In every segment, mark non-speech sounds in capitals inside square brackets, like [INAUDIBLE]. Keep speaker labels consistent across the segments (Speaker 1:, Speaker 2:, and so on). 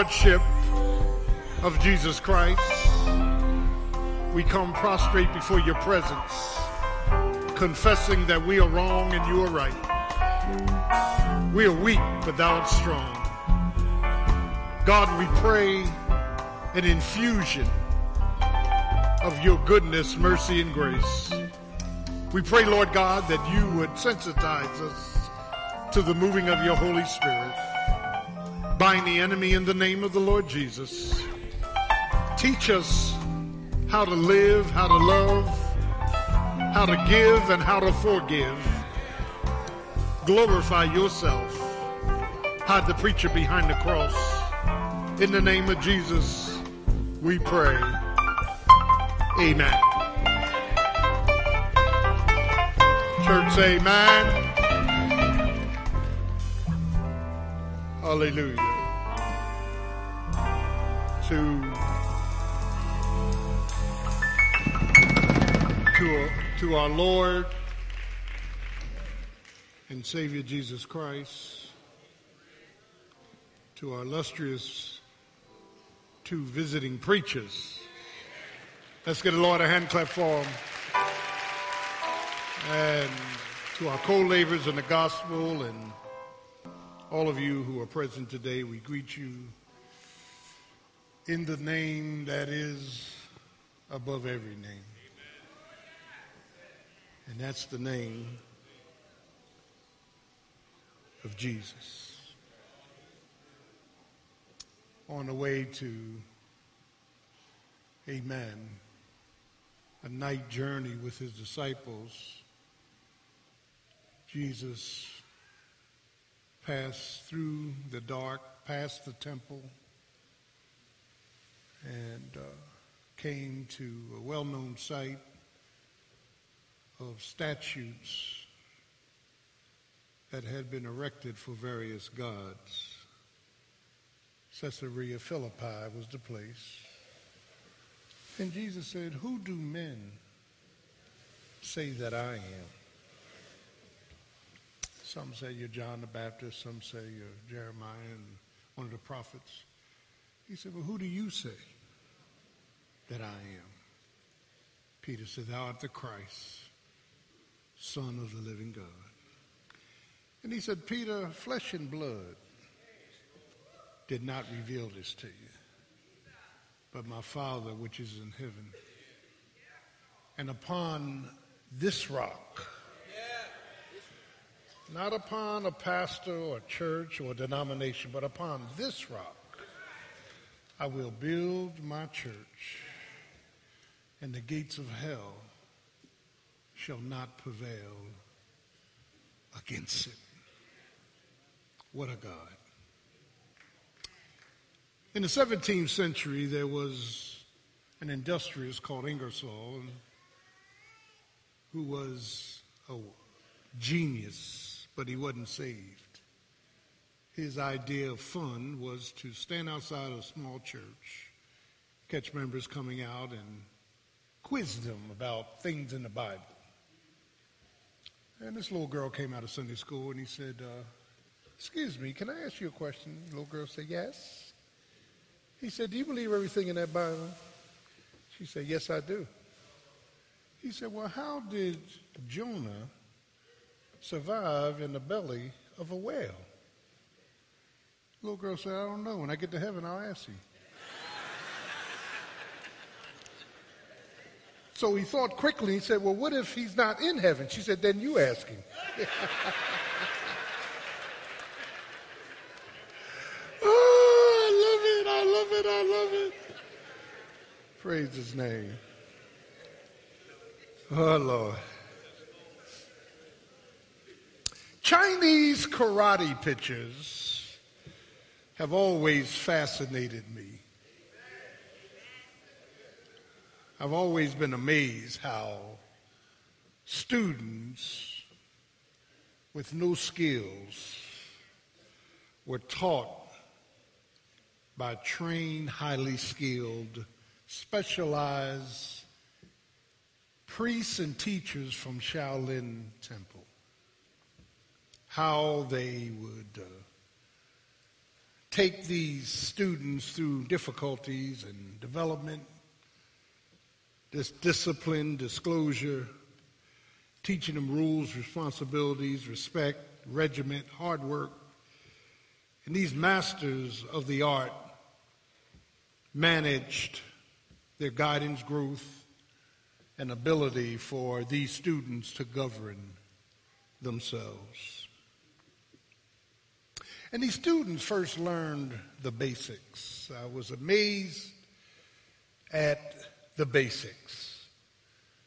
Speaker 1: Lordship of Jesus Christ. We come prostrate before your presence, confessing that we are wrong and you are right. We are weak, but thou art strong. God, we pray an infusion of your goodness, mercy, and grace. We pray, Lord God, that you would sensitize us to the moving of your Holy Spirit. Bind the enemy in the name of the Lord Jesus. Teach us how to live, how to love, how to give, and how to forgive. Glorify yourself. Hide the preacher behind the cross. In the name of Jesus, we pray. Amen. Church, amen. Hallelujah. To to, to our Lord and Savior Jesus Christ, to our illustrious two visiting preachers. Let's get the Lord a hand clap for them. And to our co-laborers in the gospel and all of you who are present today, we greet you in the name that is above every name. And that's the name of Jesus. On the way to, amen, a night journey with his disciples, Jesus passed through the dark, past the temple, and uh, came to a well-known site of statues that had been erected for various gods. Caesarea Philippi was the place. And Jesus said, Who do men say that I am? Some say you're John the Baptist, some say you're Jeremiah and one of the prophets. He said, Well, who do you say that I am? Peter said, Thou art the Christ, Son of the living God. And he said, Peter, flesh and blood did not reveal this to you, but my Father which is in heaven. And upon this rock, not upon a pastor or church or denomination, but upon this rock, I will build my church, and the gates of hell shall not prevail against it. What a God. In the 17th century, there was an industrialist called Ingersoll who was a genius, but he wasn't saved. His idea of fun was to stand outside a small church, catch members coming out, and quiz them about things in the Bible. And this little girl came out of Sunday school and he said, uh, Excuse me, can I ask you a question? The little girl said, Yes. He said, Do you believe everything in that Bible? She said, Yes, I do. He said, Well, how did Jonah survive in the belly of a whale? Little girl said, I don't know. When I get to heaven, I'll ask you. So he thought quickly. He said, Well, what if he's not in heaven? She said, Then you ask him. [LAUGHS] oh, I love it. I love it. I love it. Praise his name. Oh, Lord. Chinese karate pictures have always fascinated me. I've always been amazed how students with no skills were taught by trained, highly skilled, specialized priests and teachers from Shaolin Temple. How they would uh, take these students through difficulties and development this discipline, disclosure, teaching them rules, responsibilities, respect, regiment, hard work. And these masters of the art managed their guidance, growth, and ability for these students to govern themselves. And these students first learned the basics. I was amazed at the basics.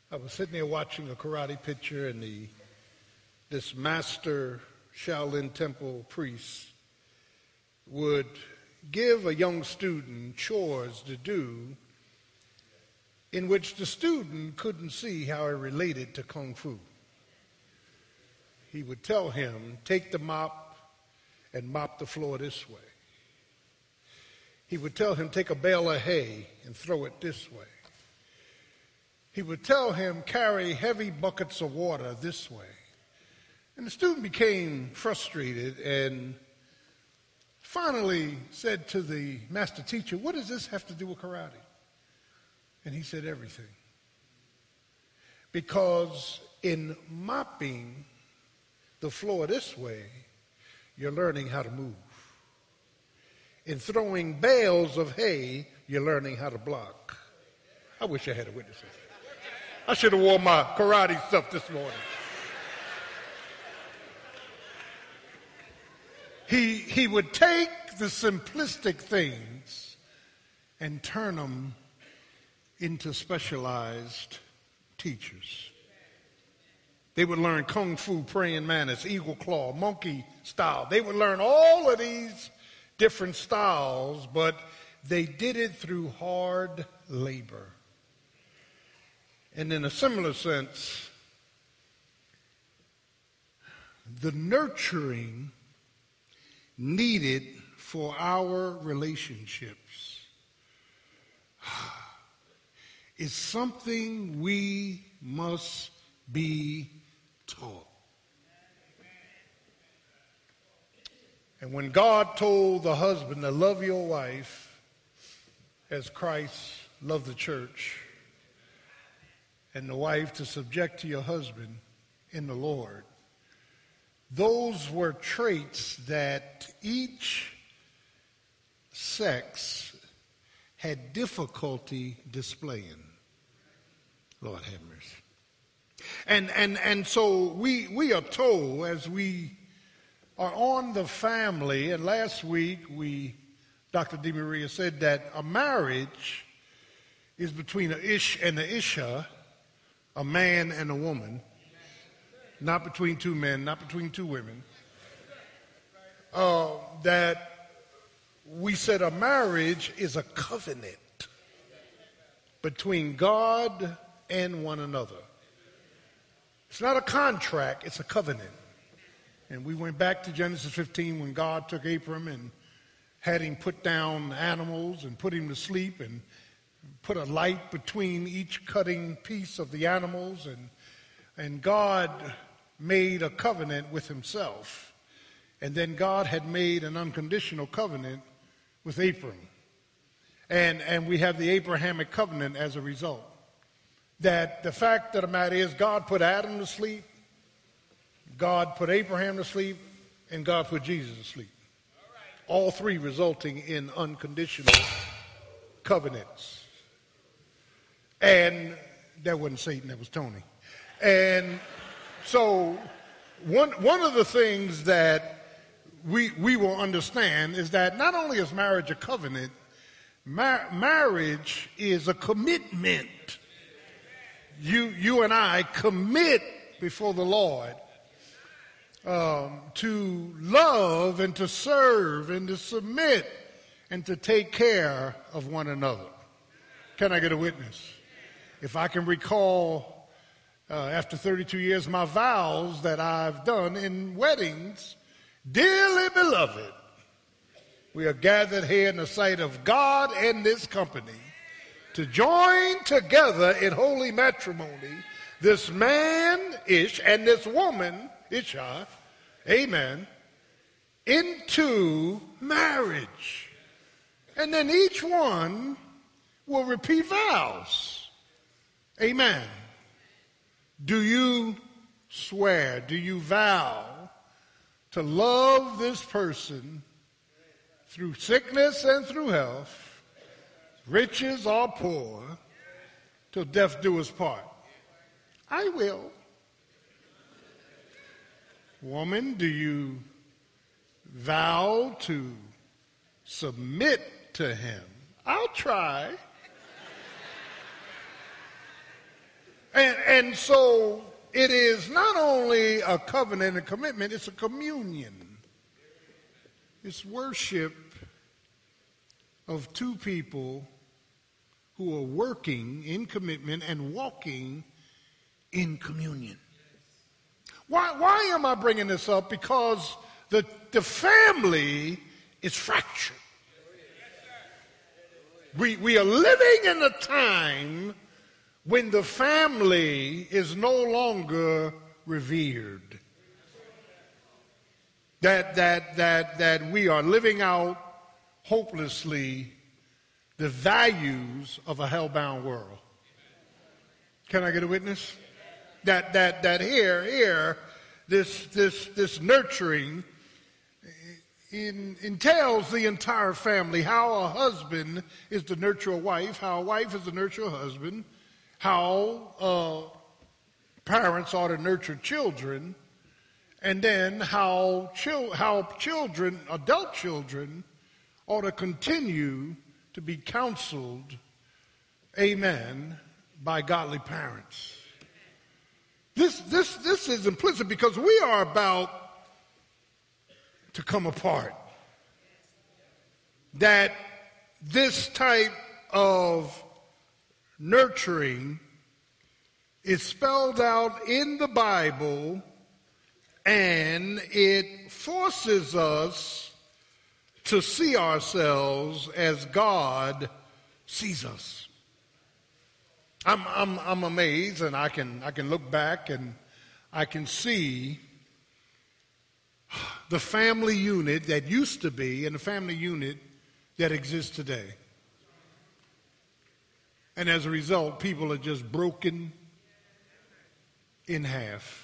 Speaker 1: I was sitting there watching a karate picture, and the this master Shaolin Temple priest would give a young student chores to do in which the student couldn't see how it related to kung fu. He would tell him, take the mop and mop the floor this way. He would tell him, take a bale of hay and throw it this way he would tell him, carry heavy buckets of water this way. And the student became frustrated and finally said to the master teacher, What does this have to do with karate? And he said, Everything. Because in mopping the floor this way, you're learning how to move. In throwing bales of hay, you're learning how to block. I wish I had a witness. I should have worn my karate stuff this morning. He, he would take the simplistic things and turn them into specialized teachers. They would learn kung fu, praying mantis, eagle claw, monkey style. They would learn all of these different styles, but they did it through hard labor. And in a similar sense, the nurturing needed for our relationships is something we must be And when God told the husband to love your wife as Christ loved the church, and the wife to subject to your husband in the Lord. Those were traits that each sex had difficulty displaying. Lord have mercy. And, and, and so we, we are told as we are on the family, and last week we, Dr. DeMaria said that a marriage is between a ish and the isha, a man and a woman, not between two men, not between two women, uh, that we said a marriage is a covenant between God and one another. It's not a contract, it's a covenant. And we went back to Genesis 15 when God took Abram and had him put down animals and put him to sleep and put a light between each cutting piece of the animals, and, and God made a covenant with himself. And then God had made an unconditional covenant with Abram. And, and we have the Abrahamic covenant as a result. That the fact of the matter is, God put Adam to sleep, God put Abraham to sleep, and God put Jesus to sleep. All three resulting in unconditional covenants. And that wasn't Satan, that was Tony. And so one, one of the things that we, we will understand is that not only is marriage a covenant, mar- marriage is a commitment. You, you and I commit before the Lord um, to love and to serve and to submit and to take care of one another. Can I get a witness? if I can recall, uh, after 32 years, my vows that I've done in weddings, dearly beloved, we are gathered here in the sight of God and this company to join together in holy matrimony this man ish and this woman isha, uh, amen, into marriage. And then each one will repeat vows. Amen. Do you swear, do you vow to love this person through sickness and through health, riches or poor, till death do us part? I will. Woman, do you vow to submit to him? I'll try. and, and so it is not only a covenant and commitment, it's a communion. It's worship of two people who are working in commitment and walking in communion. Why, why am I bringing this up? Because the, the family is fractured. We, we are living in a time when the family is no longer revered. That, that, that, that we are living out hopelessly the values of a hellbound world. Can I get a witness? that that that here here this this this nurturing in, entails the entire family. How a husband is to nurture a wife, how a wife is to nurture a husband, how uh, parents are to nurture children, and then how chil- how children, adult children, ought to continue to be counseled. Amen. By godly parents. This, this, this is implicit because we are about to come apart. That this type of nurturing is spelled out in the Bible and it forces us to see ourselves as God sees us. I'm, I'm, I'm amazed, and I can, I can look back and I can see the family unit that used to be and the family unit that exists today. And as a result, people are just broken in half.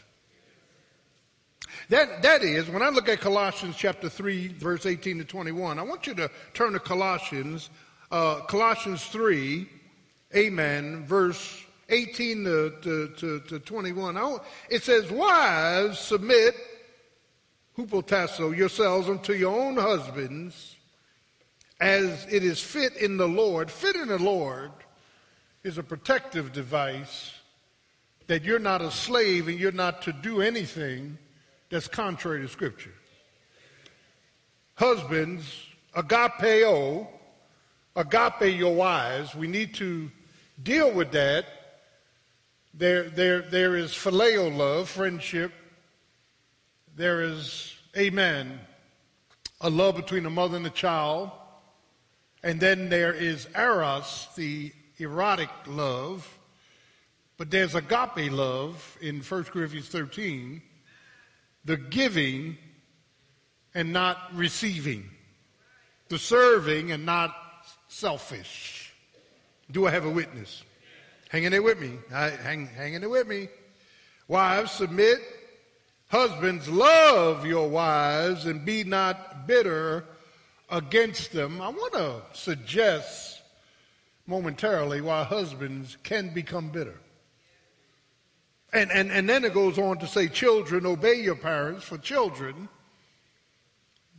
Speaker 1: That, that is, when I look at Colossians chapter 3, verse 18 to 21, I want you to turn to Colossians, uh, Colossians 3, amen, verse 18 to, to, to, to 21. It says, Wives, submit, hupotasso, yourselves unto your own husbands as it is fit in the Lord. Fit in the Lord is a protective device that you're not a slave and you're not to do anything that's contrary to Scripture. Husbands, agapeo, agape your wives. We need to deal with that, there, there, there is phileo love, friendship. There is, amen, a love between a mother and a child. And then there is eros, the erotic love. But there's agape love in 1 Corinthians 13, the giving and not receiving, the serving and not selfish. Do I have a witness? Hanging there with me. Hang, hanging there with me. Wives, submit. Husbands, love your wives and be not bitter against them. I want to suggest momentarily why husbands can become bitter. And, and, and then it goes on to say, children, obey your parents. For children,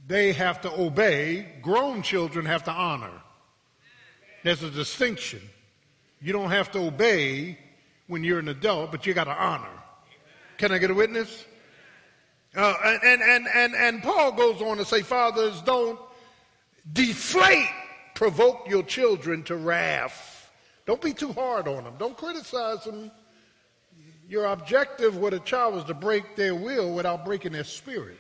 Speaker 1: they have to obey. Grown children have to honor. There's a distinction. You don't have to obey when you're an adult, but you got to honor. Can I get a witness? Uh, and, and, and, and Paul goes on to say, Fathers, don't deflate, provoke your children to wrath. Don't be too hard on them. Don't criticize them. Your objective with a child is to break their will without breaking their spirit.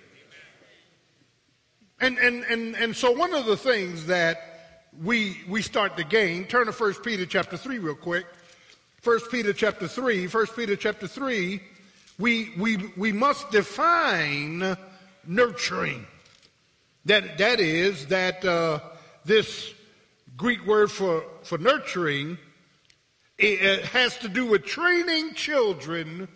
Speaker 1: And, and, and, and so one of the things that we, we start to gain, turn to 1 Peter chapter 3 real quick. 1 Peter chapter 3, 1 Peter chapter 3, we, we, we must define nurturing. That, that is, that uh, this Greek word for, for nurturing it has to do with training children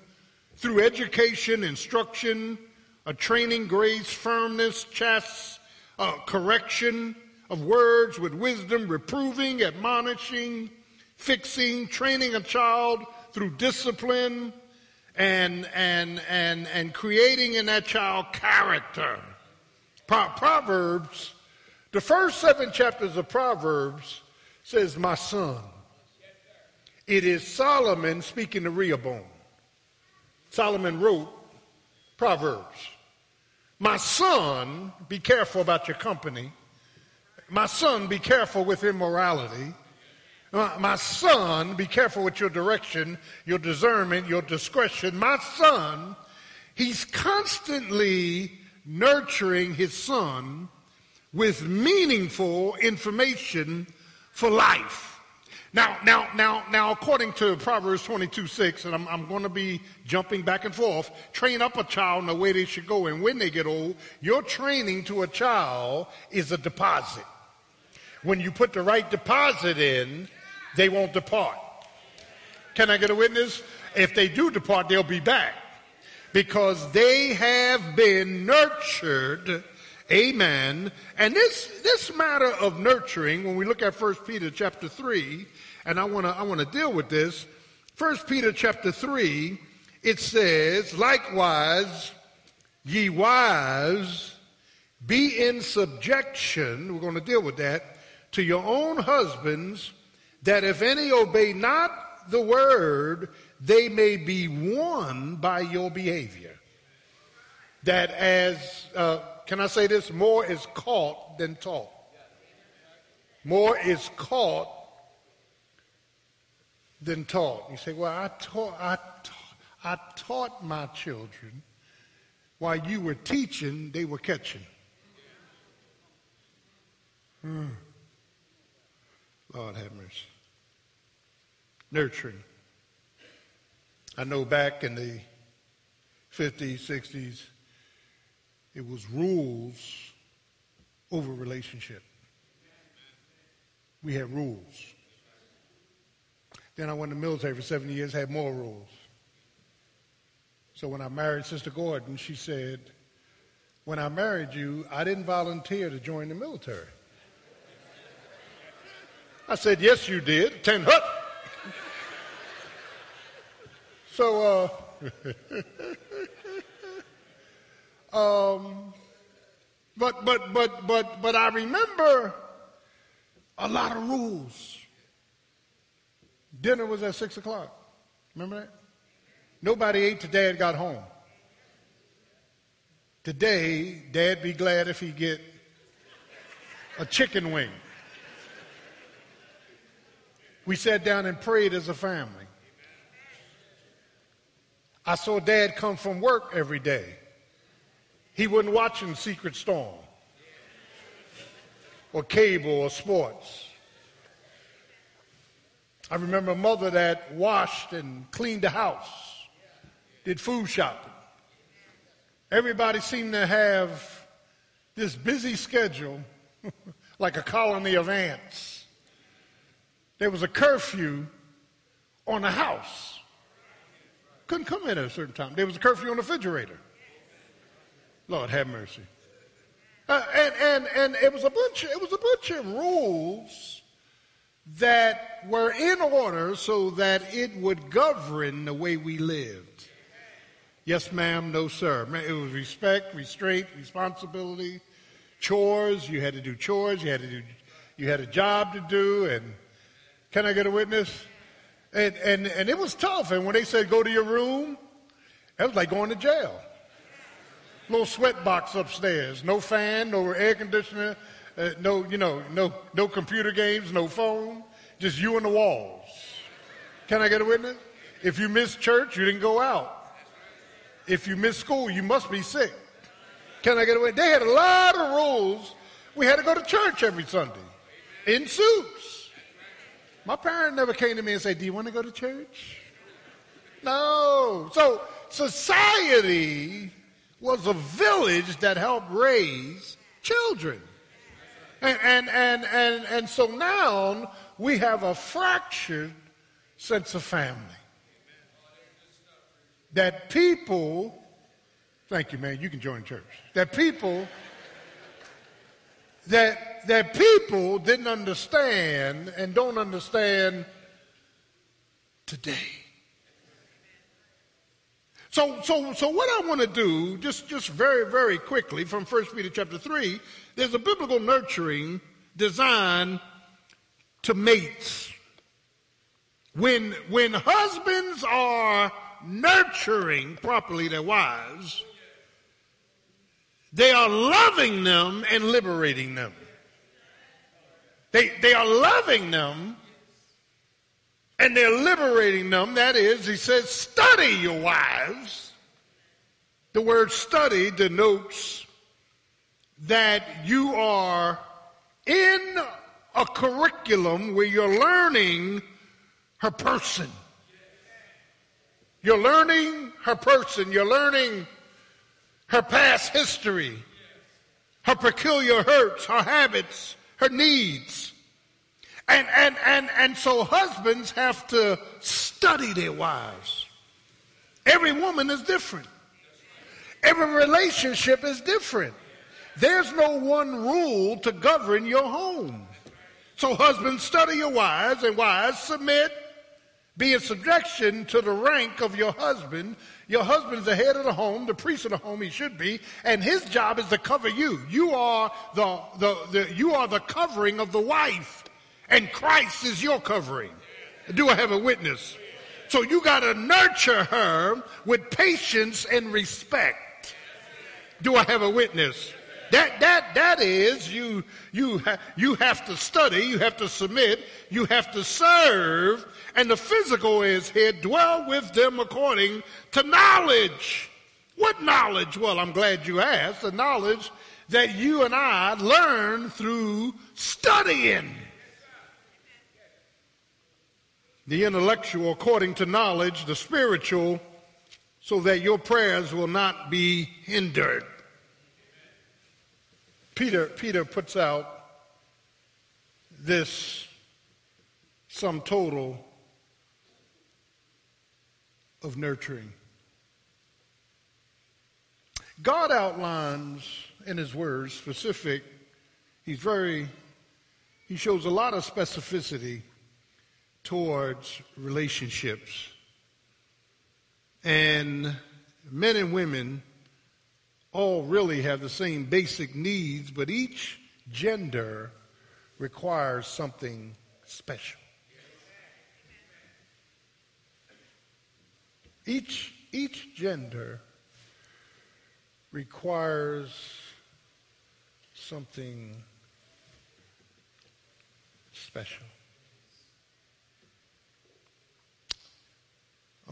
Speaker 1: through education, instruction, a training, grace, firmness, chast, uh, correction of words with wisdom, reproving, admonishing, fixing, training a child through discipline, and, and, and, and creating in that child character. Pro- Proverbs, the first seven chapters of Proverbs says, My son. It is Solomon speaking to Rehoboam. Solomon wrote Proverbs. My son, be careful about your company. My son, be careful with immorality. My son, be careful with your direction, your discernment, your discretion. My son, he's constantly nurturing his son with meaningful information for life. Now, now, now, now, according to Proverbs 22 6, and I'm, I'm going to be jumping back and forth, train up a child in the way they should go. And when they get old, your training to a child is a deposit. When you put the right deposit in, they won't depart. Can I get a witness? If they do depart, they'll be back because they have been nurtured. Amen. And this, this matter of nurturing, when we look at 1 Peter chapter 3, and I want to I want to deal with this. First Peter chapter 3, it says, likewise, ye wives, be in subjection, we're going to deal with that, to your own husbands, that if any obey not the word, they may be won by your behavior. That as, uh, can I say this? More is caught than taught. More is caught than taught. You say, well, I taught, I, I taught my children while you were teaching, they were catching. Hmm. Lord have mercy. Nurturing. I know back in the 50s, 60s, it was rules over relationship. We had rules. Then I went to the military for seven years, had more rules. So when I married Sister Gordon, she said, when I married you, I didn't volunteer to join the military. I said, yes, you did. Ten hut. So, uh, [LAUGHS] um, but, but, but, but, but I remember a lot of rules. Dinner was at 6 o'clock. Remember that? Nobody ate till dad got home. Today, dad be glad if he get a chicken wing. We sat down and prayed as a family. I saw dad come from work every day. He wasn't watching Secret Storm or cable or sports. I remember a mother that washed and cleaned the house, did food shopping. Everybody seemed to have this busy schedule [LAUGHS] like a colony of ants. There was a curfew on the house. Couldn't come in at a certain time. There was a curfew on the refrigerator. Lord have mercy. Uh, and, and, and it was a bunch, it was a bunch of rules that were in order so that it would govern the way we lived. Yes, ma'am, no, sir. It was respect, restraint, responsibility, chores. You had to do chores. You had to do, you had a job to do. And can I get a witness? And, and, and it was tough. And when they said go to your room, it was like going to jail. Little sweat box upstairs, no fan, no air conditioner, uh, no, you know, no, no computer games, no phone. just you and the walls. Can I get a witness? If you missed church, you didn't go out. If you missed school, you must be sick. Can I get a witness? They had a lot of rules. We had to go to church every Sunday in suits. My parents never came to me and said, Do you want to go to church? No. So society was a village that helped raise children. And, and, and, and, and so now we have a fractured sense of family. That people, thank you, man, you can join church. That people, that, that people didn't understand and don't understand today. So, so, so what I want to do, just, just very, very quickly from 1 Peter chapter 3, there's a biblical nurturing designed to mates. When, when husbands are nurturing properly their wives, they are loving them and liberating them. They, they are loving them and they're liberating them. That is, he says, study your wives. The word study denotes that you are in a curriculum where you're learning her person. You're learning her person. You're learning her past history, her peculiar hurts, her habits, her needs. And, and, and, and so husbands have to study their wives. Every woman is different. Every relationship is different. There's no one rule to govern your home. So husbands, study your wives, and wives, submit, be in subjection to the rank of your husband. Your husband's the head of the home, the priest of the home he should be, and his job is to cover you. You are the, the, the you are the covering of the wife and Christ is your covering. Do I have a witness? So you got to nurture her with patience and respect. Do I have a witness? That that that is you you ha, you have to study, you have to submit, you have to serve, and the physical is here. Dwell with them according to knowledge. What knowledge? Well, I'm glad you asked. The knowledge that you and I learn through studying the intellectual according to knowledge, the spiritual, so that your prayers will not be hindered. Peter, Peter puts out this sum total of nurturing. God outlines in his words specific, he's very, he shows a lot of specificity towards relationships. And men and women all really have the same basic needs, but each gender requires something special. Each, each gender requires something special.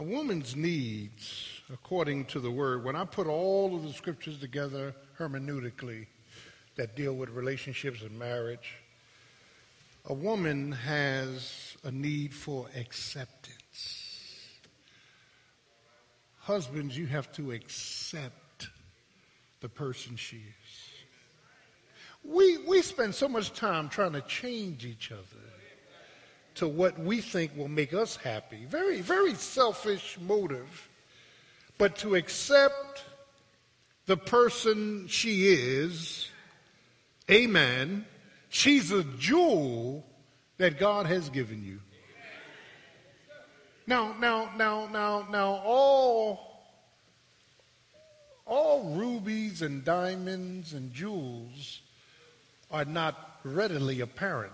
Speaker 1: A woman's needs, according to the word, when I put all of the scriptures together hermeneutically that deal with relationships and marriage, a woman has a need for acceptance. Husbands, you have to accept the person she is. We, we spend so much time trying to change each other to what we think will make us happy. Very, very selfish motive. But to accept the person she is, amen, she's a jewel that God has given you. Now, now, now, now, now, all, all rubies and diamonds and jewels are not readily apparent.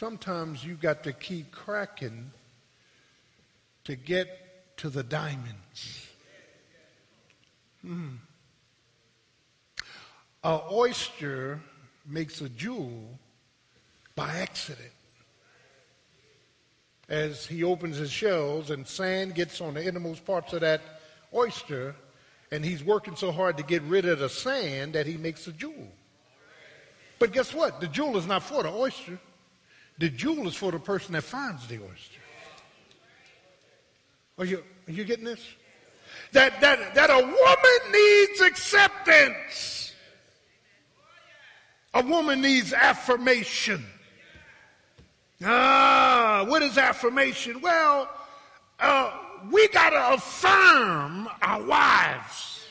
Speaker 1: Sometimes you got to keep cracking to get to the diamonds. Mm. Oyster makes a jewel by accident. As he opens his shells and sand gets on the innermost parts of that oyster, and he's working so hard to get rid of the sand that he makes a jewel. But guess what? The jewel is not for the oyster. The jewel is for the person that finds the oyster. Are you, are you getting this? That, that, that a woman needs acceptance. A woman needs affirmation. Ah, what is affirmation? Well, uh, we got to affirm our wives.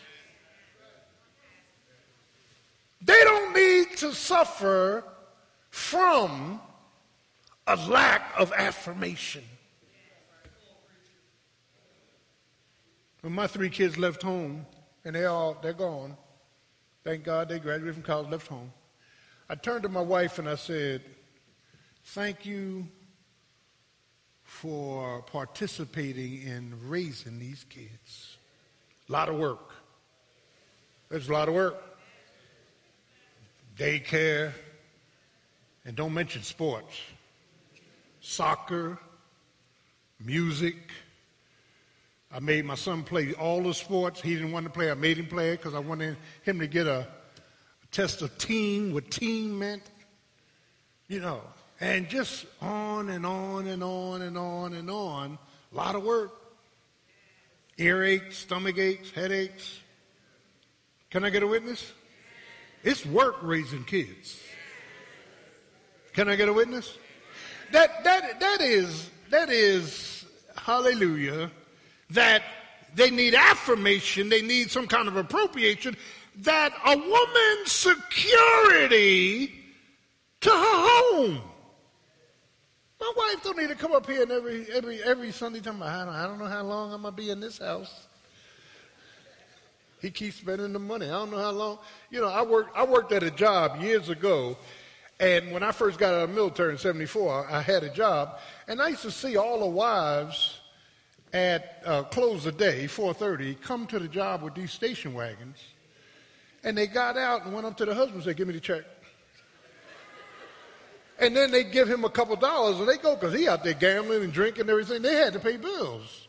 Speaker 1: They don't need to suffer from a lack of affirmation. When my three kids left home, and they all they're gone. Thank God they graduated from college, left home. I turned to my wife and I said, Thank you for participating in raising these kids. A lot of work. There's a lot of work. Daycare, and don't mention sports. Soccer, music. I made my son play all the sports. He didn't want to play. I made him play because I wanted him to get a, a test of team, what team meant. You know, and just on and on and on and on and on. A lot of work. Earaches, stomach aches, headaches. Can I get a witness? It's work raising kids. Can I get a witness? That, that, that is, that is, hallelujah, that they need affirmation, they need some kind of appropriation, that a woman's security to her home my wife don't need to come up here and every every every Sunday time. I don't, I don't know how long I'm gonna be in this house. He keeps spending the money. I don't know how long. You know, I worked I worked at a job years ago, and when I first got out of the military in '74, I had a job, and I used to see all the wives at uh, close of the day, 4:30, come to the job with these station wagons, and they got out and went up to the husband and said, "Give me the check." And then they give him a couple dollars and they go because he out there gambling and drinking and everything. They had to pay bills.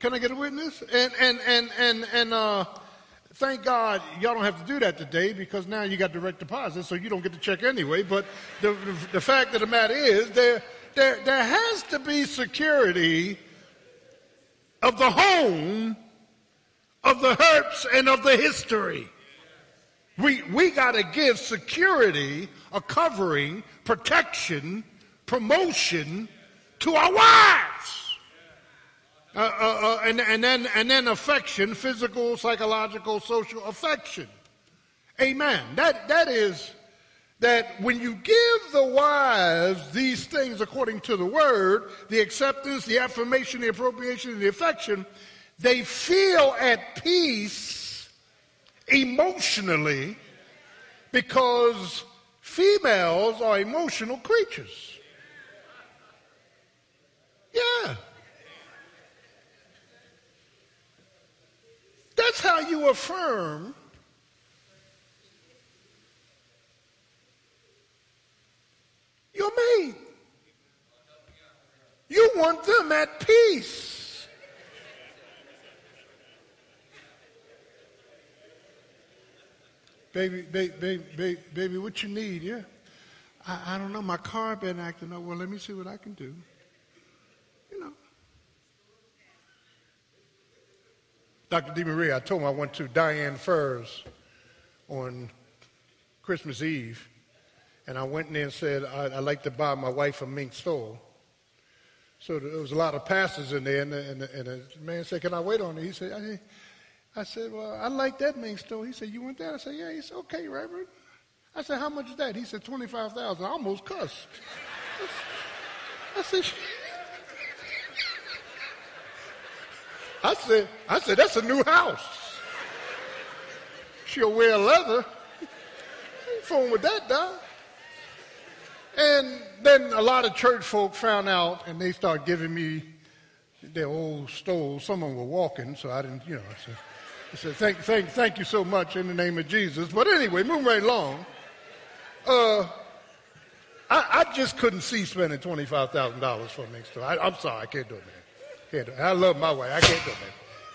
Speaker 1: Can I get a witness? And and and and and uh, thank God y'all don't have to do that today because now you got direct deposit, so you don't get the check anyway. But the the, fact of the matter is there there there has to be security of the home, of the hurts and of the history. We, we got to give security, a covering, protection, promotion to our wives. Uh, uh, uh, and, and, then, and then affection, physical, psychological, social affection. Amen. That, that is that when you give the wives these things according to the word, the acceptance, the affirmation, the appropriation, the affection, they feel at peace emotionally because females are emotional creatures. Yeah. That's how you affirm your mate. You want them at peace. Baby, baby, baby, baby, baby, what you need? Yeah. I, I don't know. My car been acting up. Well, let me see what I can do. You know. Dr. DeMaria, I told him I went to Diane Furr's on Christmas Eve, and I went in there and said, I'd, I'd like to buy my wife a mink stole. So there was a lot of pastors in there, and and and the man said, Can I wait on it? He said, I, I said, Well, I like that mink store. He said, You want that? I said, Yeah. He said, Okay, Reverend. I said, How much is that? He said, 25000 I almost cussed. [LAUGHS] I said, I said, I said, that's a new house. She'll wear leather. Fooling with that, dog. And then a lot of church folk found out and they started giving me their old stoles. Some of them were walking, so I didn't, you know, I said, I said, thank, thank, thank you so much in the name of Jesus. But anyway, moving right along. Uh, I, I just couldn't see spending $25,000 for a next door. I, am sorry, I can't do it, man. Can't do it. I love my wife. I can't do it.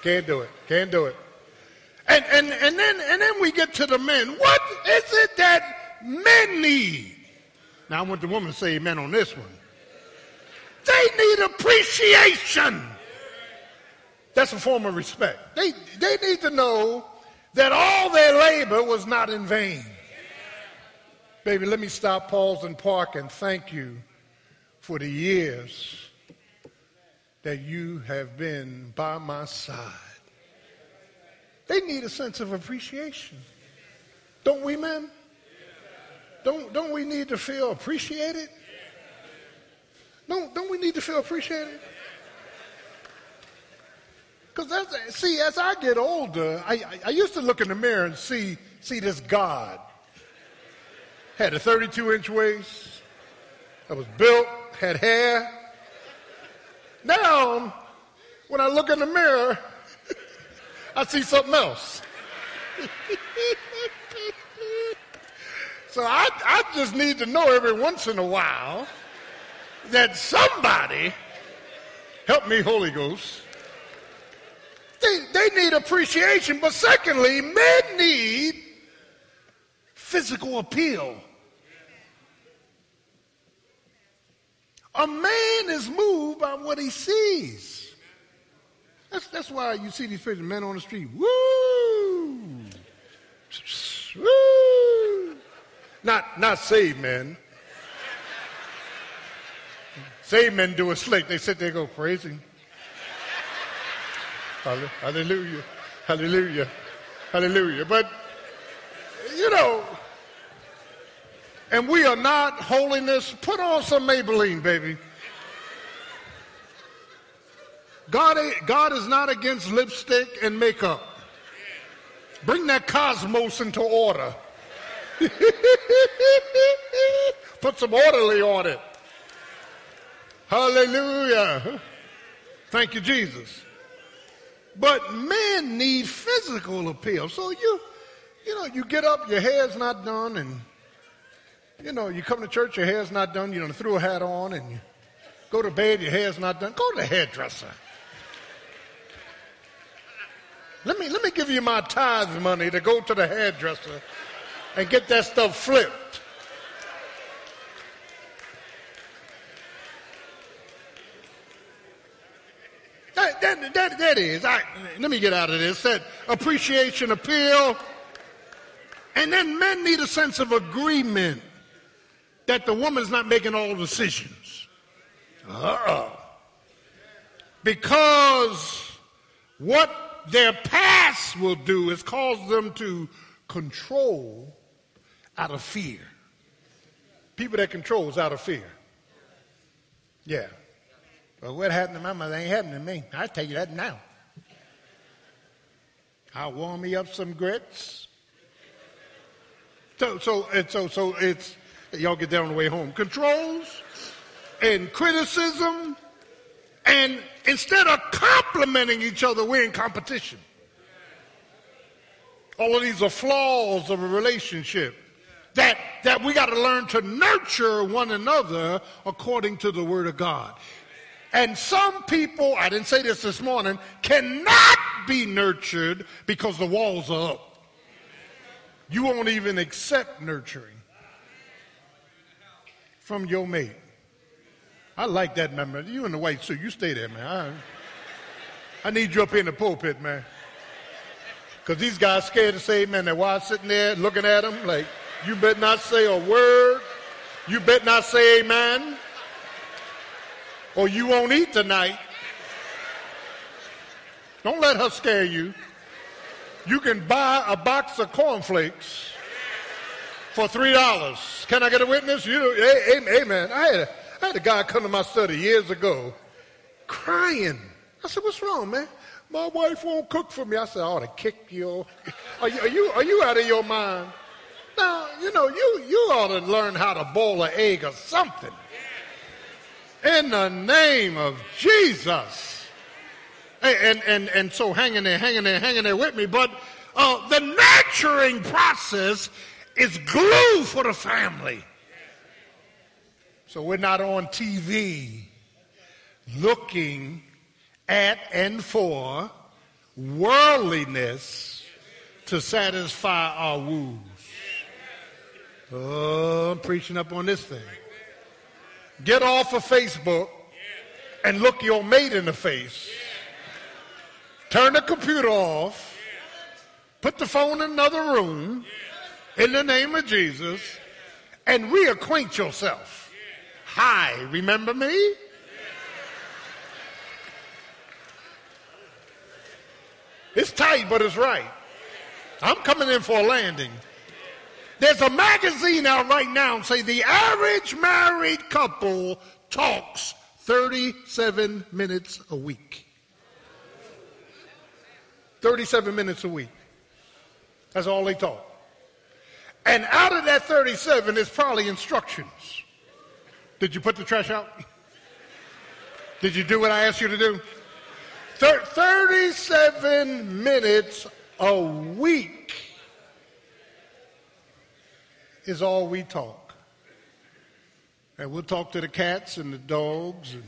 Speaker 1: Can't do it. Can't do it. And, and, and, then, and then we get to the men. What is it that men need? Now, I want the woman to say amen on this one. They need appreciation. That's a form of respect. They, they need to know that all their labor was not in vain. Baby, let me stop, pause, and park and thank you for the years that you have been by my side. They need a sense of appreciation. Don't we, men? Don't, don't we need to feel appreciated? Don't, don't we need to feel appreciated? Because see, as I get older, I, I, I, used to look in the mirror and see, see this God. Had a 32 inch waist, I was built, had hair. Now, when I look in the mirror, [LAUGHS] I see something else. [LAUGHS] so I, I just need to know every once in a while that somebody, help me, Holy Ghost, they, they need appreciation. But secondly, men need physical appeal. A man is moved by what he sees. That's, that's why you see these pictures, men on the street. Woo! Woo! Not, not saved men. saved men do it slick. They sit there go, praising. Hallelujah. Hallelujah. Hallelujah. But, you know, and we are not holiness. Put on some Maybelline, baby. God, God is not against lipstick and makeup. Bring that cosmos into order. [LAUGHS] Put some orderly on it. Hallelujah. Thank you, Jesus. But men need physical appeal. So you, you know, you get up, your hair's not done, and you know, you come to church, your hair's not done, you know, throw a hat on, and you go to bed, your hair's not done. Go to the hairdresser. Let me, let me give you my tithe money to go to the hairdresser and get that stuff flipped. That, that, that, that is. I, let me get out of this. That appreciation, appeal. And then men need a sense of agreement that the woman's not making all decisions. Uh-uh. Because what their past will do is cause them to control out of fear. People that control is out of fear. Yeah. But what happened to my mother ain't happening to me. I tell you that now. I'll warm me up some grits. So, so, so, so it's, y'all get there on the way home. Controls and criticism and instead of complimenting each other, we're in competition. All of these are flaws of a relationship that, that we got to learn to nurture one another according to the Word of God. And some people, I didn't say this this morning, cannot be nurtured because the walls are up. You won't even accept nurturing from your mate. I like that, man. You in the white suit. You stay there, man. I, I need you up in the pulpit, man. Because these guys scared to say man. They're why sitting there looking at them like, you better not say a word. You better not say amen. Or you won't eat tonight. Don't let her scare you. You can buy a box of cornflakes for three dollars. Can I get a witness? You, amen. I had a, I had a guy come to my study years ago crying. I said, What's wrong, man? My wife won't cook for me. I said, I ought to kick you. Are you, are you, are you out of your mind? Now, you know, you, you ought to learn how to boil an egg or something. In the name of Jesus. And, and, and so hanging there, hanging there, hanging there with me. But uh, the nurturing process is glue for the family. So we're not on TV looking at and for worldliness to satisfy our wounds. Oh, I'm preaching up on this thing. Get off of Facebook and look your mate in the face. Turn the computer off. Put the phone in another room in the name of Jesus and reacquaint yourself. Hi, remember me? It's tight, but it's right. I'm coming in for a landing. There's a magazine out right now say the average married couple talks 37 minutes a week. 37 minutes a week. That's all they talk. And out of that 37 is probably instructions. Did you put the trash out? Did you do what I asked you to do? 37 minutes a week is all we talk. And we'll talk to the cats and the dogs and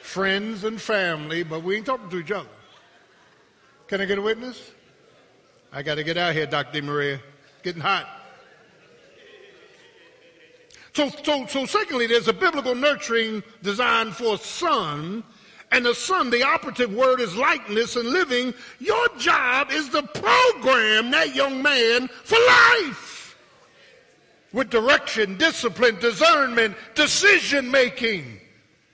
Speaker 1: friends and family, but we ain't talking to each other. Can I get a witness? I got to get out here, Dr. Maria. Getting hot. So, so, so secondly, there's a biblical nurturing designed for son and the son, the operative word is likeness and living. Your job is to program that young man for life with direction, discipline, discernment, decision making.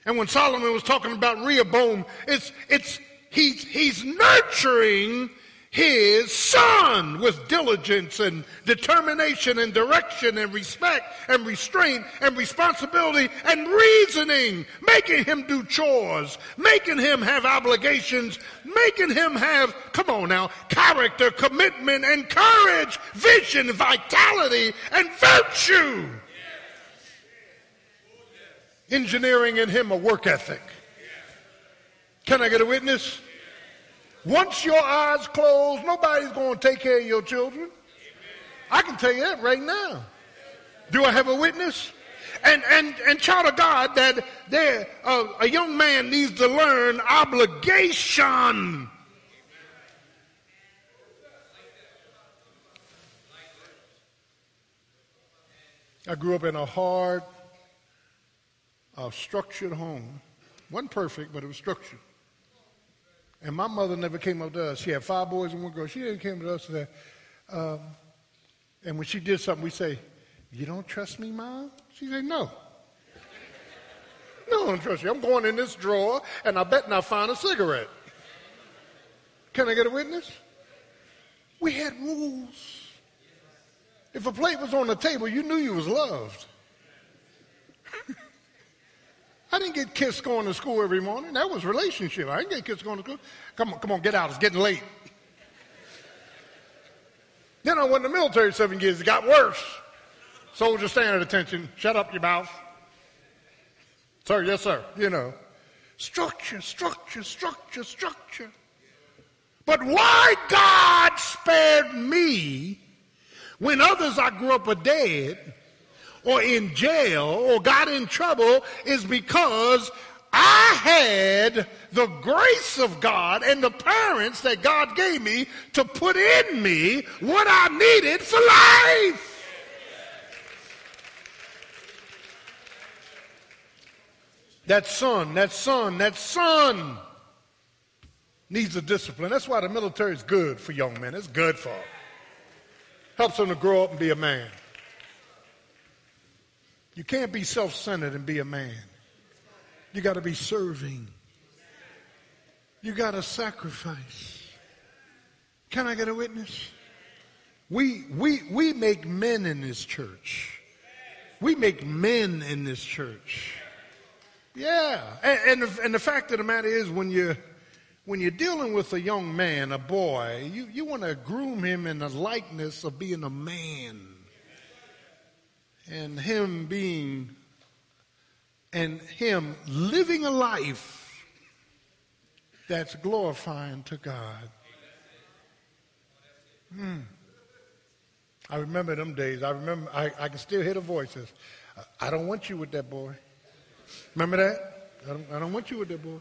Speaker 1: And when Solomon was talking about Rehoboam, it's, it's, he's, he's nurturing his son with diligence and determination and direction and respect and restraint and responsibility and reasoning, making him do chores, making him have obligations, making him have, come on now, character, commitment and courage, vision, vitality and virtue. Engineering in him a work ethic. Can I get a witness? Once your eyes close, nobody's going to take care of your children. I can tell you that right now. Do I have a witness? And, and, and child of God, that there, uh, a young man needs to learn obligation. I grew up in a hard, uh, structured home. wasn't perfect, but it was structured. And my mother never came up to us. She had five boys and one girl. She didn't came to us and um, and when she did something, we say, you don't trust me, Mom? She said, no. No, I don't trust you. I'm going in this drawer and I bet not find a cigarette. Can I get a witness? We had rules. If a plate was on the table, you knew you was loved. I didn't get kissed going to school every morning. That was relationship. I didn't get kissed going to school. Come on, come on, get out. It's getting late. then I went to the military seven years. It got worse. Soldiers stand at attention. Shut up your mouth. Sir, yes, sir. You know. Structure, structure, structure, structure. But why God spared me when others I grew up are dead or in jail or got in trouble is because I had the grace of God and the parents that God gave me to put in me what I needed for life. That son, that son, that son needs a discipline. That's why the military is good for young men. It's good for them. Helps them to grow up and be a man. You can't be self centered and be a man. You got to be serving. You got to sacrifice. Can I get a witness? We, we, we make men in this church. We make men in this church. Yeah. And, and, the, and the fact of the matter is, when you're, when you're dealing with a young man, a boy, you, you want to groom him in the likeness of being a man and him being and him living a life that's glorifying to God. Hmm. I remember them days. I remember, I, I can still hear the voices. I don't want you with that boy. Remember that? I don't, I don't want you with that boy.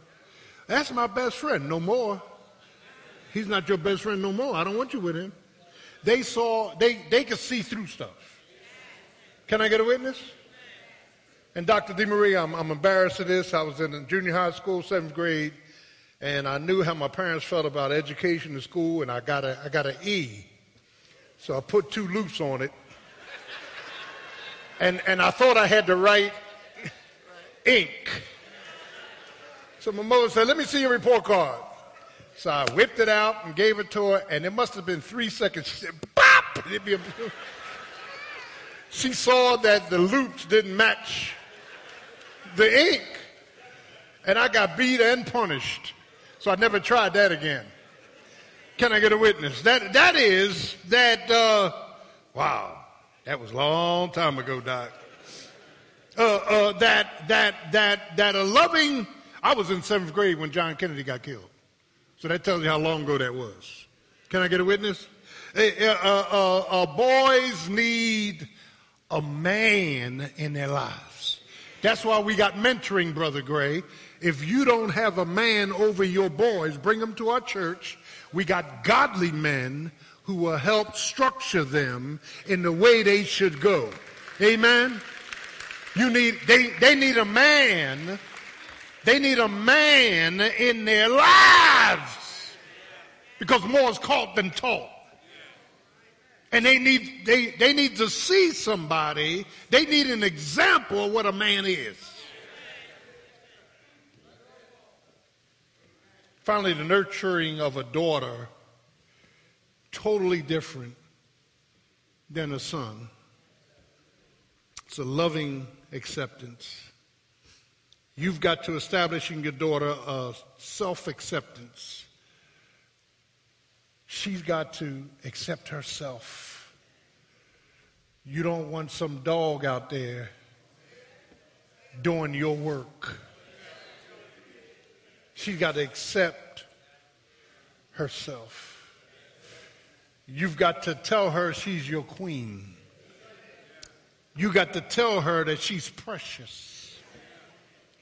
Speaker 1: That's my best friend, no more. He's not your best friend no more. I don't want you with him. They saw, they, they could see through stuff. Can I get a witness? And Dr. DeMarie, I'm, I'm embarrassed of this. I was in junior high school, seventh grade, and I knew how my parents felt about education in school, and I got a, I got an E. So I put two loops on it. And, and I thought I had to write ink. So my mother said, Let me see your report card. So I whipped it out and gave it to her, and it must have been three seconds. She said, Bop! She saw that the loops didn't match the ink. And I got beat and punished. So I never tried that again. Can I get a witness? That, that is that, uh, wow, that was a long time ago, Doc. Uh, uh, that, that, that, that a loving, I was in seventh grade when John Kennedy got killed. So that tells you how long ago that was. Can I get a witness? Uh, uh, uh, boys need a man in their lives. That's why we got mentoring, Brother Gray. If you don't have a man over your boys, bring them to our church we got godly men who will help structure them in the way they should go. Amen. You need they they need a man. They need a man in their lives. Because more is caught than taught. And they need they they need to see somebody. They need an example of what a man is. Finally, the nurturing of a daughter, totally different than a son. It's a loving acceptance. You've got to establish in your daughter a self acceptance. She's got to accept herself. You don't want some dog out there doing your work. She's got to accept herself. You've got to tell her she's your queen. You got to tell her that she's precious.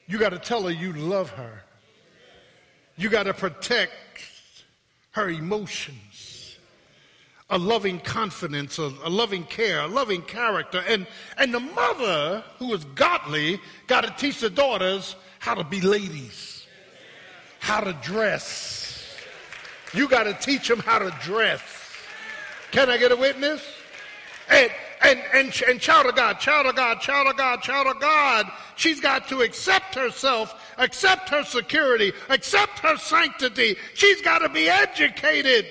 Speaker 1: You got to tell her you love her. You got to protect her emotions. A loving confidence, a, a, loving care, a loving character. And, and the mother, who is godly, got to teach the daughters how to be ladies how to dress. You got to teach them how to dress. Can I get a witness? And, and, and, and child of God, child of God, child of God, child of God, she's got to accept herself, accept her security, accept her sanctity. She's got to be educated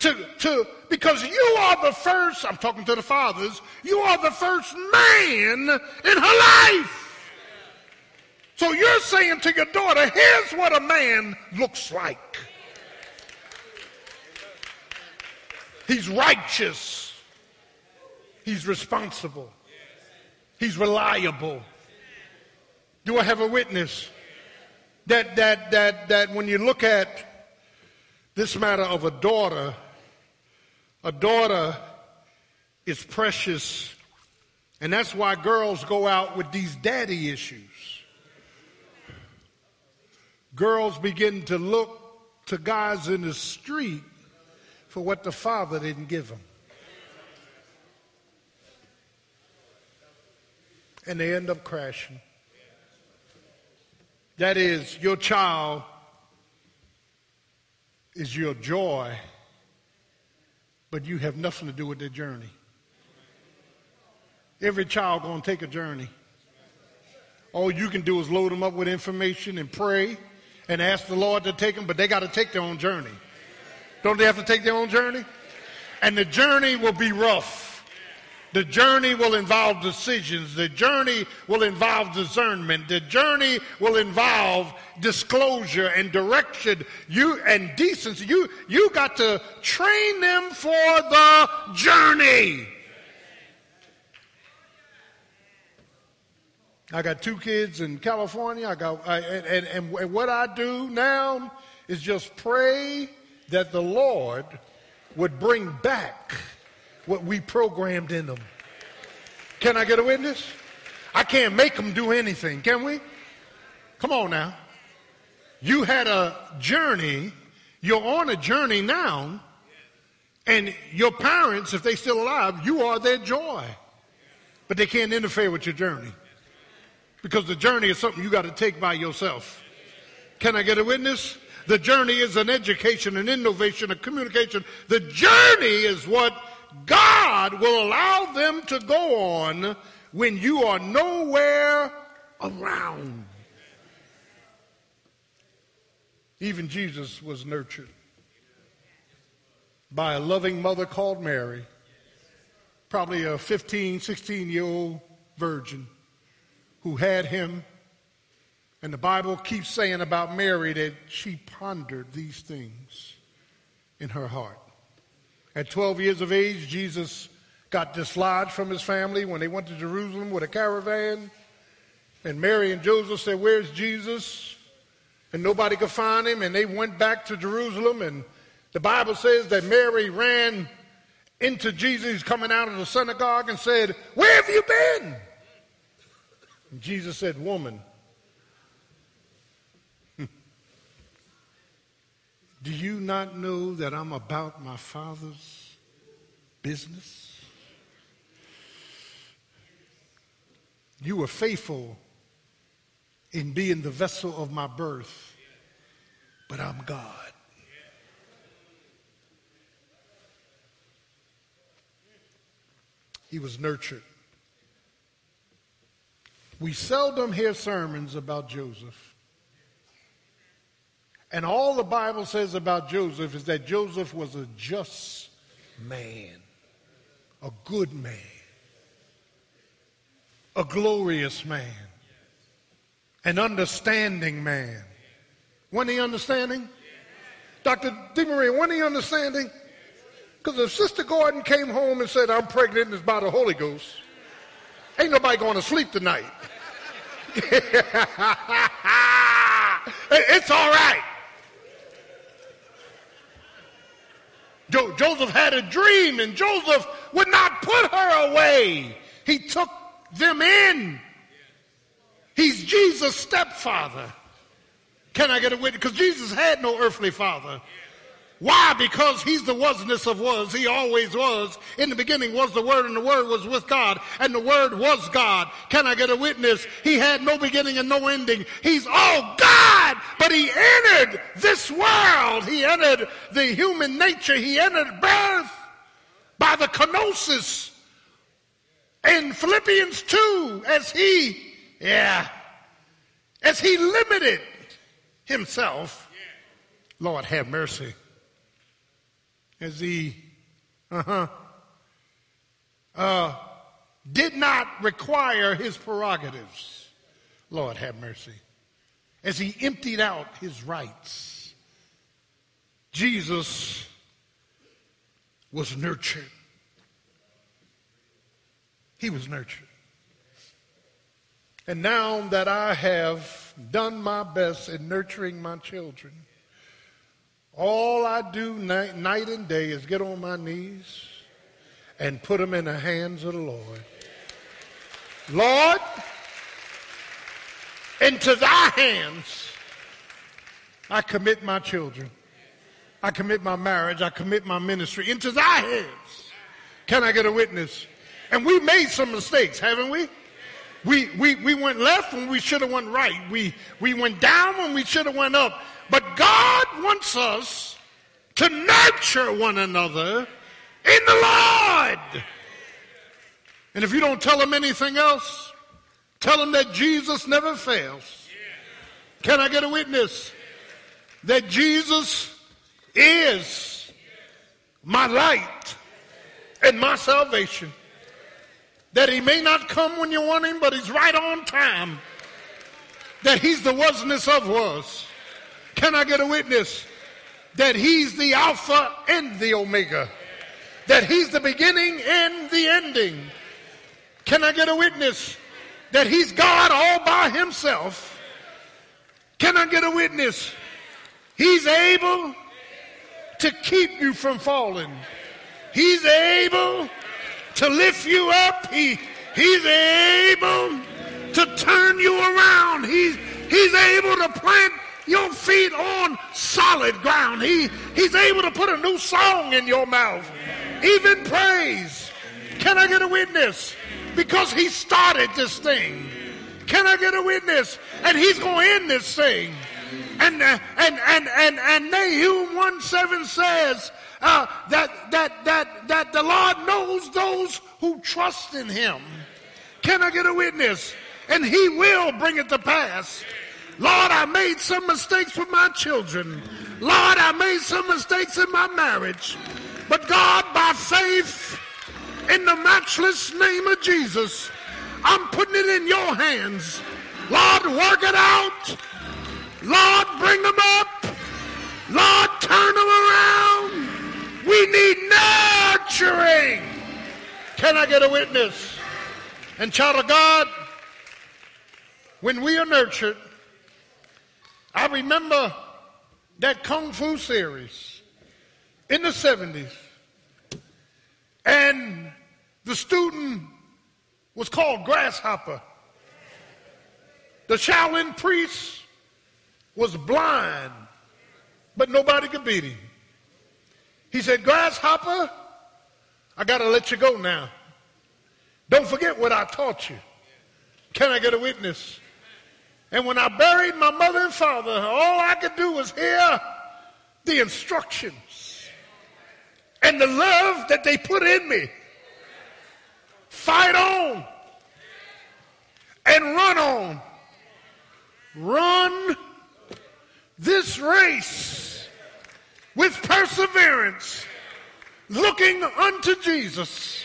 Speaker 1: to, to, because you are the first, I'm talking to the fathers, you are the first man in her life. So you're saying to your daughter, here's what a man looks like. He's righteous. He's responsible. He's reliable. Do I have a witness? That, that, that, that when you look at this matter of a daughter, a daughter is precious. And that's why girls go out with these daddy issues girls begin to look to guys in the street for what the father didn't give them. And they end up crashing. That is, your child is your joy, but you have nothing to do with their journey. Every child to take a journey. All you can do is load them up with information and pray and ask the Lord to take them, but they got to take their own journey. Don't they have to take their own journey? And the journey will be rough. The journey will involve decisions. The journey will involve discernment. The journey will involve disclosure and direction. You and decency. You you got to train them for the journey. I got two kids in California. I got, I, and, and, and what I do now is just pray that the Lord would bring back what we programmed in them. Can I get a witness? I can't make them do anything, can we? Come on now. You had a journey. You're on a journey now. And your parents, if they're still alive, you are their joy. But they can't interfere with your journey. Because the journey is something you got to take by yourself. Can I get a witness? The journey is an education, an innovation, a communication. The journey is what God will allow them to go on when you are nowhere around. Even Jesus was nurtured by a loving mother called Mary, probably a 15, 16 year old virgin who had him. And the Bible keeps saying about Mary that she pondered these things in her heart. At 12 years of age, Jesus got dislodged from his family when they went to Jerusalem with a caravan. And Mary and Joseph said, Where's Jesus? And nobody could find him. And they went back to Jerusalem. And the Bible says that Mary ran into Jesus coming out of the synagogue and said, Where have you been? And Jesus said, Woman, you not know that I'm about my Father's business? You were faithful in being the vessel of my birth, but I'm God. He was nurtured. We seldom hear sermons about Joseph. And all the Bible says about Joseph is that Joseph was a just man, a good man, a glorious man, an understanding man. Wasn't he understanding? Dr. DeMaria, wasn't he understanding? Because if Sister Gordon came home and said, I'm pregnant and it's by the Holy Ghost, ain't nobody going to sleep tonight. [LAUGHS] it's all right. Jo- Joseph had a dream, and Joseph would not put her away. He took them in. He's Jesus' stepfather. Can I get a witness? Because Jesus had no earthly father. Why? Because he's the wasness of was. He always was. In the beginning was the Word, and the Word was with God, and the Word was God. Can I get a witness? He had no beginning and no ending. He's all God, but he entered this world. He entered the human nature. He entered birth by the kenosis. In Philippians 2, as he, yeah, as he limited himself, Lord have mercy as he uh-huh, uh, did not require his prerogatives. Lord have mercy. As he emptied out his rights, Jesus was nurtured. He was nurtured. And now that I have done my best in nurturing my children, all I do night, night and day is get on my knees and put them in the hands of the Lord. Lord, into thy hands I commit my children. I commit my marriage. I commit my ministry into thy hands. Can I get a witness? And we made some mistakes, haven't we? We, we, we went left when we should have went right. We, we went down when we should have went up. But God wants us to nurture one another in the Lord. And if you don't tell them anything else, tell them that Jesus never fails. Can I get a witness? That Jesus is my light and my salvation. That he may not come when you want him, but he's right on time. That he's the wasness of was. Can I get a witness that he's the Alpha and the Omega? That he's the beginning and the ending? Can I get a witness that he's God all by himself? Can I get a witness? He's able to keep you from falling. He's able to lift you up. He, he's able to turn you around. He's, he's able to plant your feet on solid ground. He, he's able to put a new song in your mouth, even praise. Can I get a witness? Because he started this thing. Can I get a witness? And he's going to end this thing. And, uh, and, and, and, and Nahum 1 7 says uh, that, that, that, that the Lord knows those who trust in him. Can I get a witness? And he will bring it to pass. Lord, I made some mistakes with my children. Lord, I made some mistakes in my marriage. But God, by faith, in the matchless name of Jesus, I'm putting it in your hands. Lord, work it out. Lord, bring them up. Lord, turn them around. We need nurturing. Can I get a witness? And child of God, when we are nurtured, I remember that Kung Fu series in the 70s. And the student was called Grasshopper. The Shaolin priest was blind, but nobody could beat him. He said, Grasshopper, I got to let you go now. Don't forget what I taught you. Can I get a witness? And when I buried my mother and father, all I could do was hear the instructions and the love that they put in me. Fight on and run on. Run this race with perseverance, looking unto Jesus,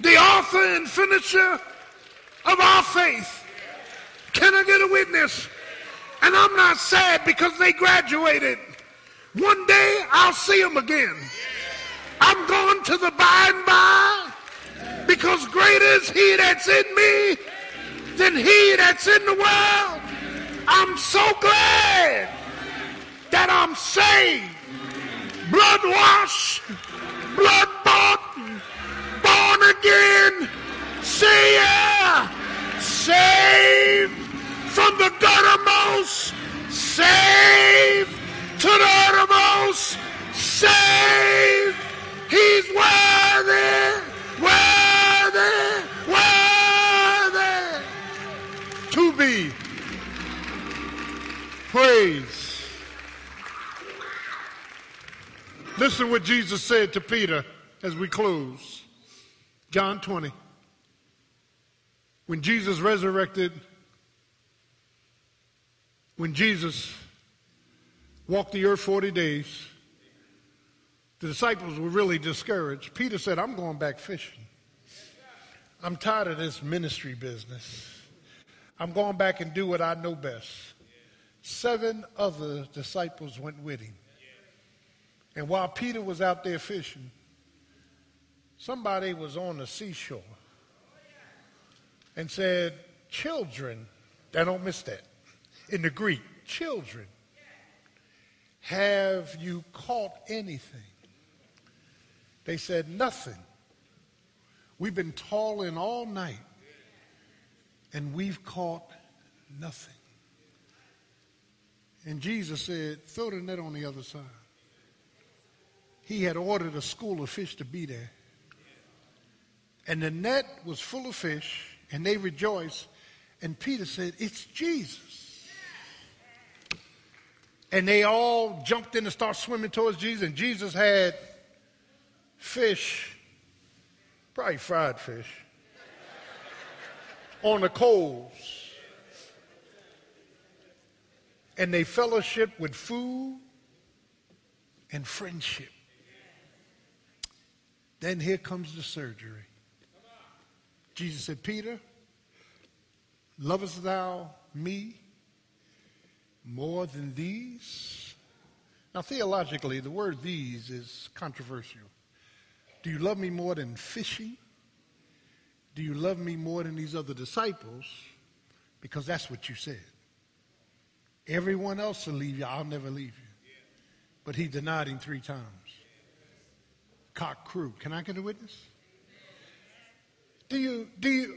Speaker 1: the author and finisher of our faith can I get a witness? And I'm not sad because they graduated. One day I'll see them again. I'm going to the by and by because greater is he that's in me than he that's in the world. I'm so glad that I'm saved, blood washed, blood bought, born again. See ya, saved from the guttermost, saved to the uttermost, saved. He's worthy, worthy, worthy to be praised. Listen what Jesus said to Peter as we close. John 20. When Jesus resurrected when Jesus walked the earth 40 days, the disciples were really discouraged. Peter said, I'm going back fishing. I'm tired of this ministry business. I'm going back and do what I know best. Seven other disciples went with him. And while Peter was out there fishing, somebody was on the seashore and said, Children, I don't miss that in the Greek, children, have you caught anything? They said, nothing. We've been toiling all night and we've caught nothing. And Jesus said, throw the net on the other side. He had ordered a school of fish to be there. And the net was full of fish, and they rejoiced. And Peter said, It's Jesus. And they all jumped in and started swimming towards Jesus. And Jesus had fish, probably fried fish, on the coals. And they fellowship with food and friendship. Then here comes the surgery. Jesus said, Peter, lovest thou me more than these? Now, theologically, the word these is controversial. Do you love me more than fishing? Do you love me more than these other disciples? Because that's what you said. Everyone else will leave you. I'll never leave you. But he denied him three times. Cock crew. Can I get a witness? Do you, do you,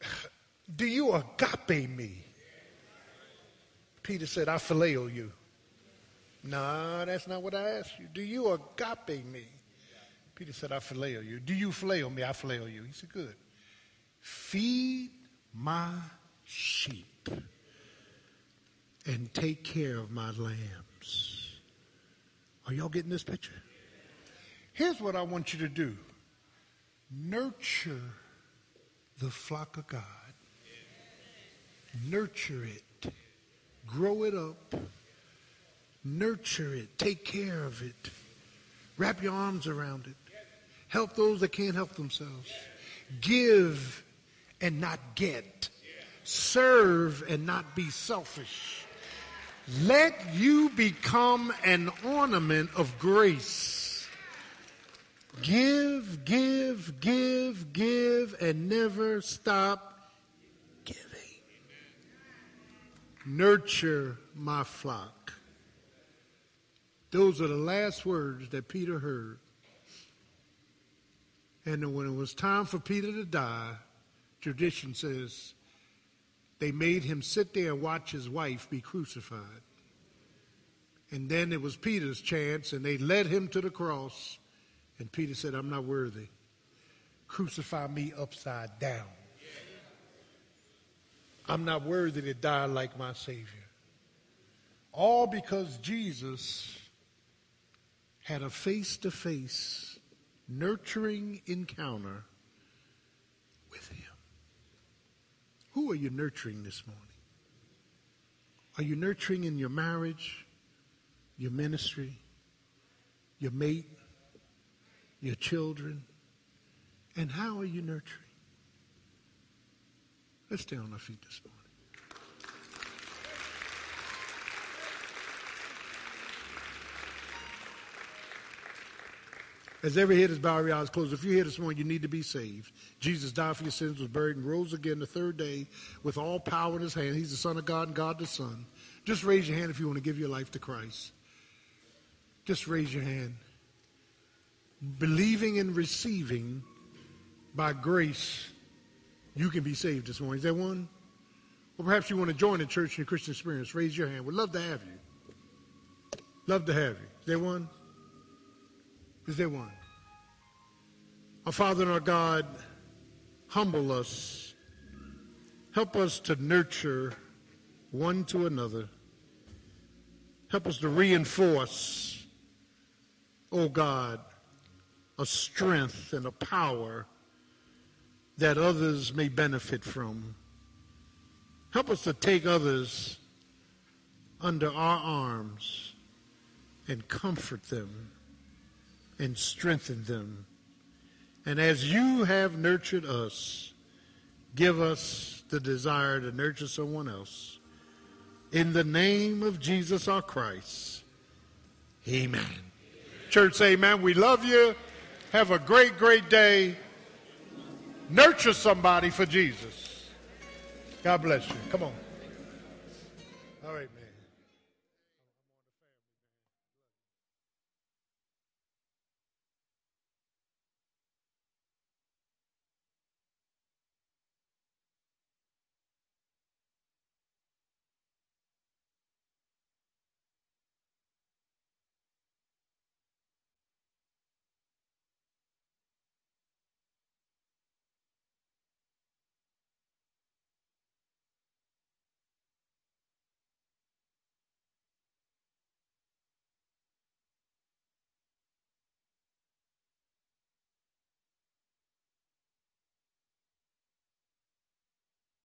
Speaker 1: [SIGHS] Do you agape me? Peter said, I phileo you. No, that's not what I asked you. Do you agape me? Peter said, I phileo you. Do you phileo me? I phileo you. He said, good. Feed my sheep and take care of my lambs. Are y'all getting this picture? Here's what I want you to do nurture the flock of God, nurture it, grow it up, nurture it, take care of it, wrap your arms around it, help those that can't help themselves, give and not get, serve and not be selfish. Let you become an ornament of grace. Give, give, give, give, and never stop giving. Nurture my flock. Those are the last words that Peter heard. And when it was time for Peter to die, tradition says they made him sit there and watch his wife be crucified. And then it was Peter's chance, and they led him to the cross. And Peter said, I'm not worthy. Crucify me upside down. I'm not worthy to die like my Savior. All because Jesus had a face to face, nurturing encounter with Him. Who are you nurturing this morning? Are you nurturing in your marriage, your ministry, your mate, your children? And how are you nurturing? Let's stay on our feet this morning. As every head is bowed, every eyes closed. If you're here this morning, you need to be saved. Jesus died for your sins, was buried, and rose again the third day with all power in his hand. He's the Son of God and God the Son. Just raise your hand if you want to give your life to Christ. Just raise your hand. Believing and receiving by grace, you can be saved this morning. Is there one? Or perhaps you want to join the church in your Christian experience. Raise your hand. We'd love to have you. Love to have you. Is there one? Is there one? Our Father and our God, humble us. Help us to nurture one to another. Help us to reinforce, oh God, a strength and a power that others may benefit from. Help us to take others under our arms and comfort them and strengthen them. And as you have nurtured us, give us the desire to nurture someone else. In the name of Jesus our Christ. Amen. Church, amen. We love you. Have a great, great day. Nurture somebody for Jesus. God bless you. Come on. All right, man.